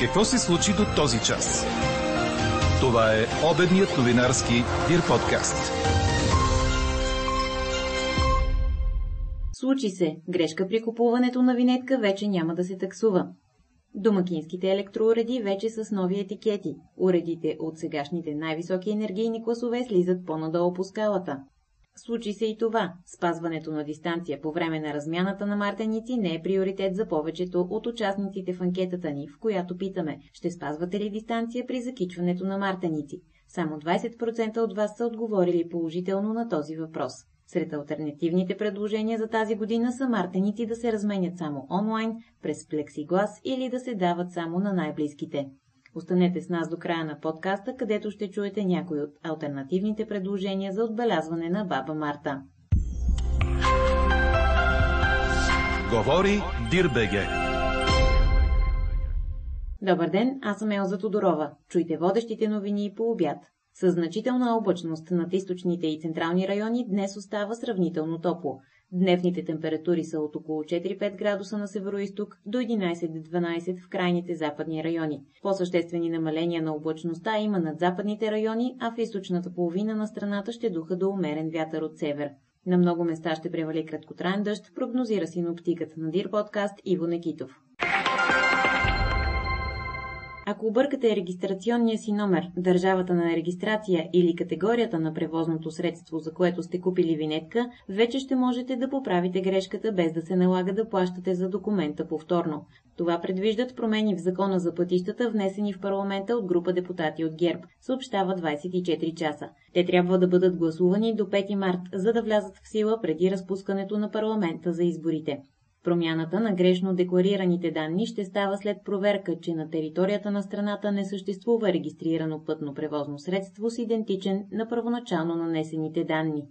Какво се случи до този час? Това е обедният новинарски Дир подкаст. Случи се. Грешка при купуването на винетка вече няма да се таксува. Домакинските електроуреди вече с нови етикети. Уредите от сегашните най-високи енергийни класове слизат по-надолу по скалата. Случи се и това. Спазването на дистанция по време на размяната на мартеници не е приоритет за повечето от участниците в анкетата ни, в която питаме, ще спазвате ли дистанция при закичването на мартеници. Само 20% от вас са отговорили положително на този въпрос. Сред альтернативните предложения за тази година са мартеници да се разменят само онлайн, през плексиглас или да се дават само на най-близките. Останете с нас до края на подкаста, където ще чуете някои от альтернативните предложения за отбелязване на Баба Марта. Говори Дирбеге. Добър ден, аз съм Елза Тодорова. Чуйте водещите новини по обяд. С значителна облачност над източните и централни райони днес остава сравнително топло. Дневните температури са от около 4-5 градуса на североисток до 11-12 в крайните западни райони. По-съществени намаления на облачността има над западните райони, а в източната половина на страната ще духа до умерен вятър от север. На много места ще превали краткотраен дъжд, прогнозира синоптикът на Дир подкаст Иво Некитов. Ако объркате регистрационния си номер, държавата на регистрация или категорията на превозното средство, за което сте купили винетка, вече ще можете да поправите грешката без да се налага да плащате за документа повторно. Това предвиждат промени в закона за пътищата, внесени в парламента от група депутати от ГЕРБ, съобщава 24 часа. Те трябва да бъдат гласувани до 5 март, за да влязат в сила преди разпускането на парламента за изборите. Промяната на грешно декларираните данни ще става след проверка, че на територията на страната не съществува регистрирано пътно превозно средство с идентичен на първоначално нанесените данни.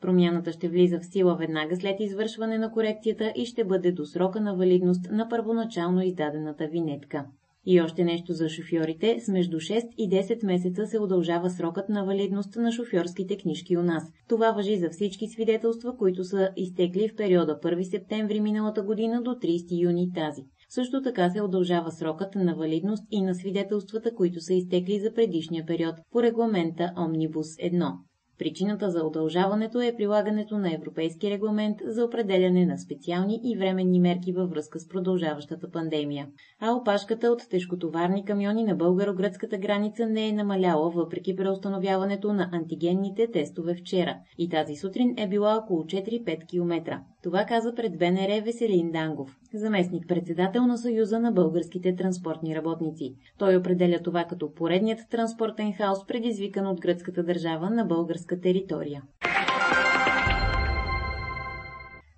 Промяната ще влиза в сила веднага след извършване на корекцията и ще бъде до срока на валидност на първоначално издадената винетка. И още нещо за шофьорите. С между 6 и 10 месеца се удължава срокът на валидност на шофьорските книжки у нас. Това въжи за всички свидетелства, които са изтекли в периода 1 септември миналата година до 30 юни тази. Също така се удължава срокът на валидност и на свидетелствата, които са изтекли за предишния период по регламента Омнибус 1. Причината за удължаването е прилагането на европейски регламент за определяне на специални и временни мерки във връзка с продължаващата пандемия. А опашката от тежкотоварни камиони на българо-гръцката граница не е намаляла въпреки преустановяването на антигенните тестове вчера и тази сутрин е била около 4-5 км. Това каза пред БНР Веселин Дангов, заместник-председател на Съюза на българските транспортни работници. Той определя това като поредният транспортен хаос, предизвикан от гръцката държава на българска територия.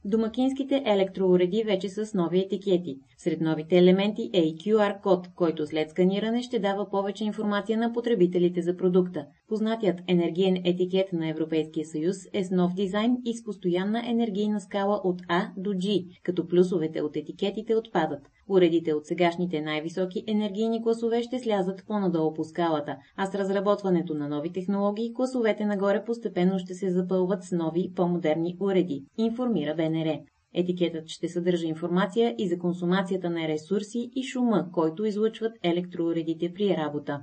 Домакинските електроуреди вече са с нови етикети. Сред новите елементи е и QR код, който след сканиране ще дава повече информация на потребителите за продукта. Познатият енергиен етикет на Европейския съюз е с нов дизайн и с постоянна енергийна скала от А до G, като плюсовете от етикетите отпадат. Уредите от сегашните най-високи енергийни класове ще слязат по-надолу по скалата, а с разработването на нови технологии класовете нагоре постепенно ще се запълват с нови, по-модерни уреди, информира БНР. Етикетът ще съдържа информация и за консумацията на ресурси и шума, който излъчват електроуредите при работа.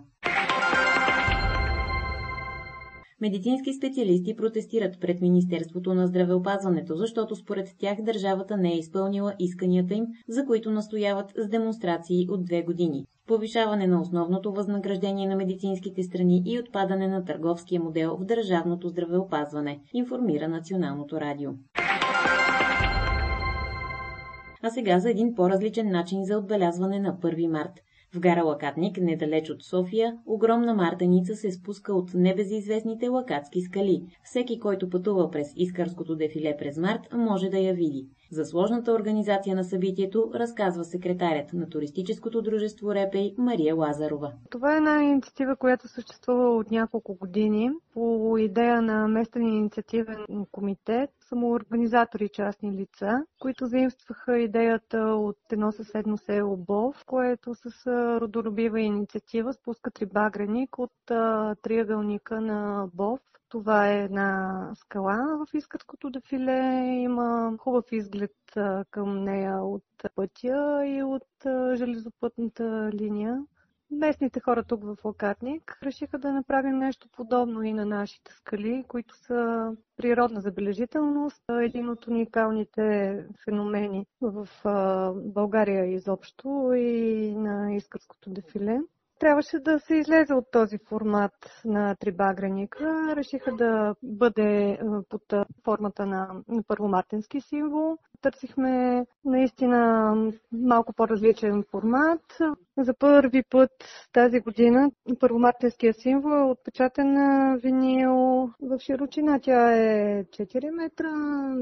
Медицински специалисти протестират пред Министерството на здравеопазването, защото според тях държавата не е изпълнила исканията им, за които настояват с демонстрации от две години. Повишаване на основното възнаграждение на медицинските страни и отпадане на търговския модел в държавното здравеопазване, информира Националното радио. А сега за един по-различен начин за отбелязване на 1 март. В гара Лакатник, недалеч от София, огромна мартеница се спуска от небезизвестните лакатски скали. Всеки, който пътува през Искърското дефиле през март, може да я види. За сложната организация на събитието разказва секретарят на туристическото дружество Репей Мария Лазарова. Това е една инициатива, която съществува от няколко години по идея на местен инициативен комитет, самоорганизатори частни лица, които заимстваха идеята от едно съседно село Бов, което с родолюбива инициатива спуска три багреник от триъгълника на Бов Това е една скала в Искърското дефиле. Има хубав изглед към нея от пътя и от железопътната линия. Местните хора тук в Лакатник решиха да направим нещо подобно и на нашите скали, които са природна забележителност, един от уникалните феномени в България изобщо и на Искърското дефиле. Трябваше да се излезе от този формат на три багреника. Решиха да бъде под формата на първомартински символ. Търсихме наистина малко по-различен формат. За първи път тази година първомартинския символ е отпечатан на винил в широчина. Тя е 4 метра,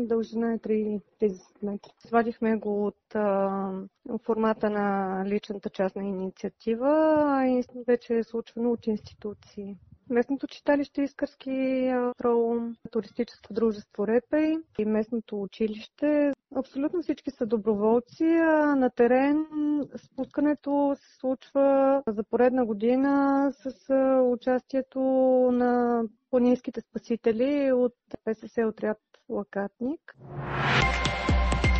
дължина е 3 метра. Свадихме го от формата на личната частна инициатива и вече е случвано от институции. Местното читалище Искърски Роу, туристическо дружество Репей и местното училище. Абсолютно всички са доброволци. А на терен спускането се случва за поредна година с участието на планинските спасители от ПСС отряд Лакатник.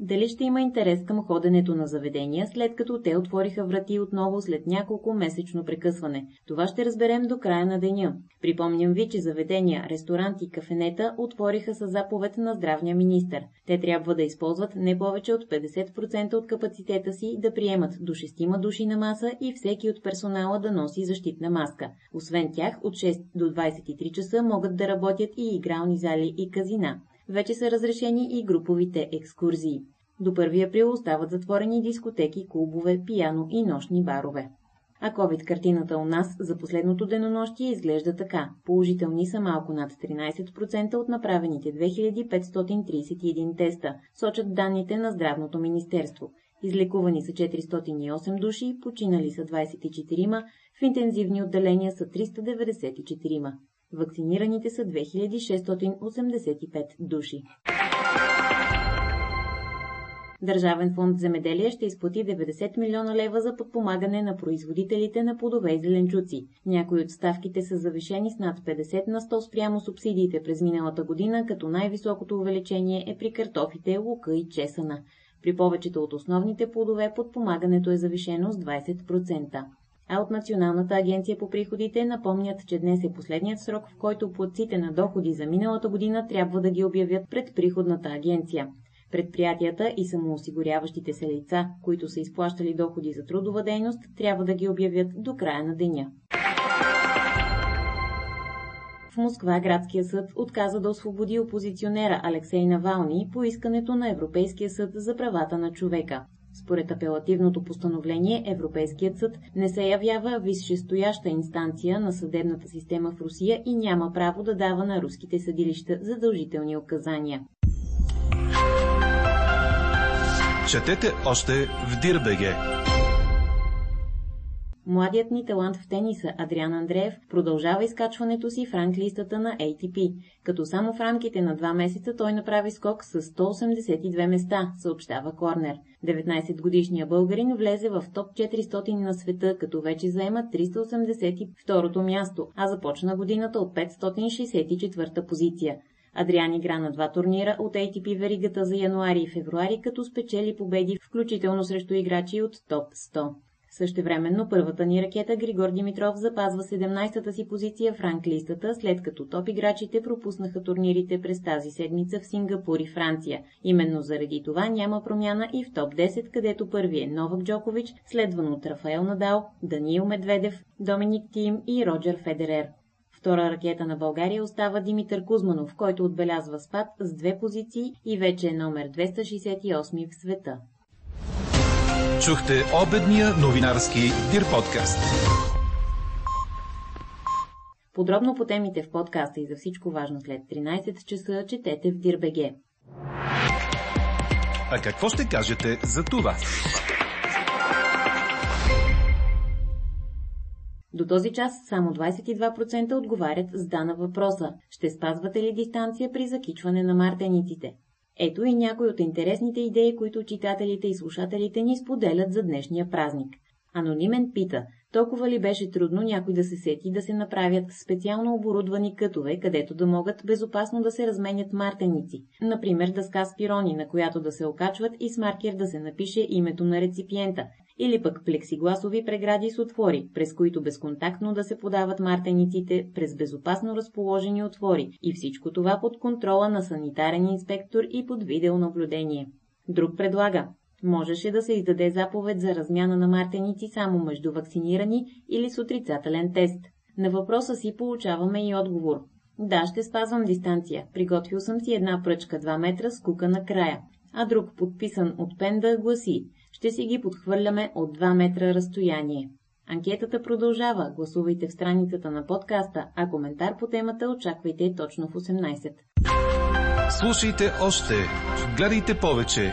Дали ще има интерес към ходенето на заведения, след като те отвориха врати отново след няколко месечно прекъсване. Това ще разберем до края на деня. Припомням ви, че заведения, ресторанти и кафенета отвориха с заповед на здравния министр. Те трябва да използват не повече от 50% от капацитета си да приемат до 6 души на маса и всеки от персонала да носи защитна маска. Освен тях, от 6 до 23 часа могат да работят и игрални зали и казина вече са разрешени и груповите екскурзии. До 1 април остават затворени дискотеки, клубове, пияно и нощни барове. А COVID-картината у нас за последното денонощие изглежда така. Положителни са малко над 13% от направените 2531 теста, сочат данните на Здравното министерство. Излекувани са 408 души, починали са 24, в интензивни отделения са 394. Вакцинираните са 2685 души. Държавен фонд земеделие ще изплати 90 милиона лева за подпомагане на производителите на плодове и зеленчуци. Някои от ставките са завишени с над 50 на 100 спрямо субсидиите през миналата година, като най-високото увеличение е при картофите, лука и чесана. При повечето от основните плодове подпомагането е завишено с 20% а от Националната агенция по приходите напомнят, че днес е последният срок, в който платците на доходи за миналата година трябва да ги обявят пред приходната агенция. Предприятията и самоосигуряващите се лица, които са изплащали доходи за трудова дейност, трябва да ги обявят до края на деня. В Москва градския съд отказа да освободи опозиционера Алексей Навални по искането на Европейския съд за правата на човека. Според апелативното постановление, Европейският съд не се явява висшестояща инстанция на съдебната система в Русия и няма право да дава на руските съдилища задължителни указания. Четете още в Дирбеге. Младият ни талант в тениса Адриан Андреев продължава изкачването си в ранглистата на ATP, като само в рамките на два месеца той направи скок с 182 места, съобщава Корнер. 19-годишният българин влезе в топ 400 на света, като вече заема 382-то място, а започна годината от 564-та позиция. Адриан игра на два турнира от ATP веригата за януари и февруари, като спечели победи, включително срещу играчи от топ 100. Същевременно първата ни ракета Григор Димитров запазва 17-та си позиция в ранглистата, след като топ играчите пропуснаха турнирите през тази седмица в Сингапур и Франция. Именно заради това няма промяна и в топ 10, където първи е Новак Джокович, следван от Рафаел Надал, Даниил Медведев, Доминик Тим и Роджер Федерер. Втора ракета на България остава Димитър Кузманов, който отбелязва спад с две позиции и вече е номер 268 в света. Чухте обедния новинарски Дир подкаст. Подробно по темите в подкаста и за всичко важно след 13 часа четете в Дирбеге. А какво ще кажете за това? До този час само 22% отговарят с да на въпроса. Ще спазвате ли дистанция при закичване на мартениците? Ето и някои от интересните идеи, които читателите и слушателите ни споделят за днешния празник. Анонимен пита, толкова ли беше трудно някой да се сети да се направят специално оборудвани кътове, където да могат безопасно да се разменят мартеници, например дъска с пирони, на която да се окачват и с маркер да се напише името на реципиента, или пък плексигласови прегради с отвори, през които безконтактно да се подават мартениците през безопасно разположени отвори. И всичко това под контрола на санитарен инспектор и под видеонаблюдение. Друг предлага Можеше да се издаде заповед за размяна на мартеници само между вакцинирани или с отрицателен тест. На въпроса си получаваме и отговор. Да, ще спазвам дистанция. Приготвил съм си една пръчка 2 метра с кука на края. А друг, подписан от Пенда, гласи. Ще си ги подхвърляме от 2 метра разстояние. Анкетата продължава. Гласувайте в страницата на подкаста, а коментар по темата очаквайте точно в 18. Слушайте още, гледайте повече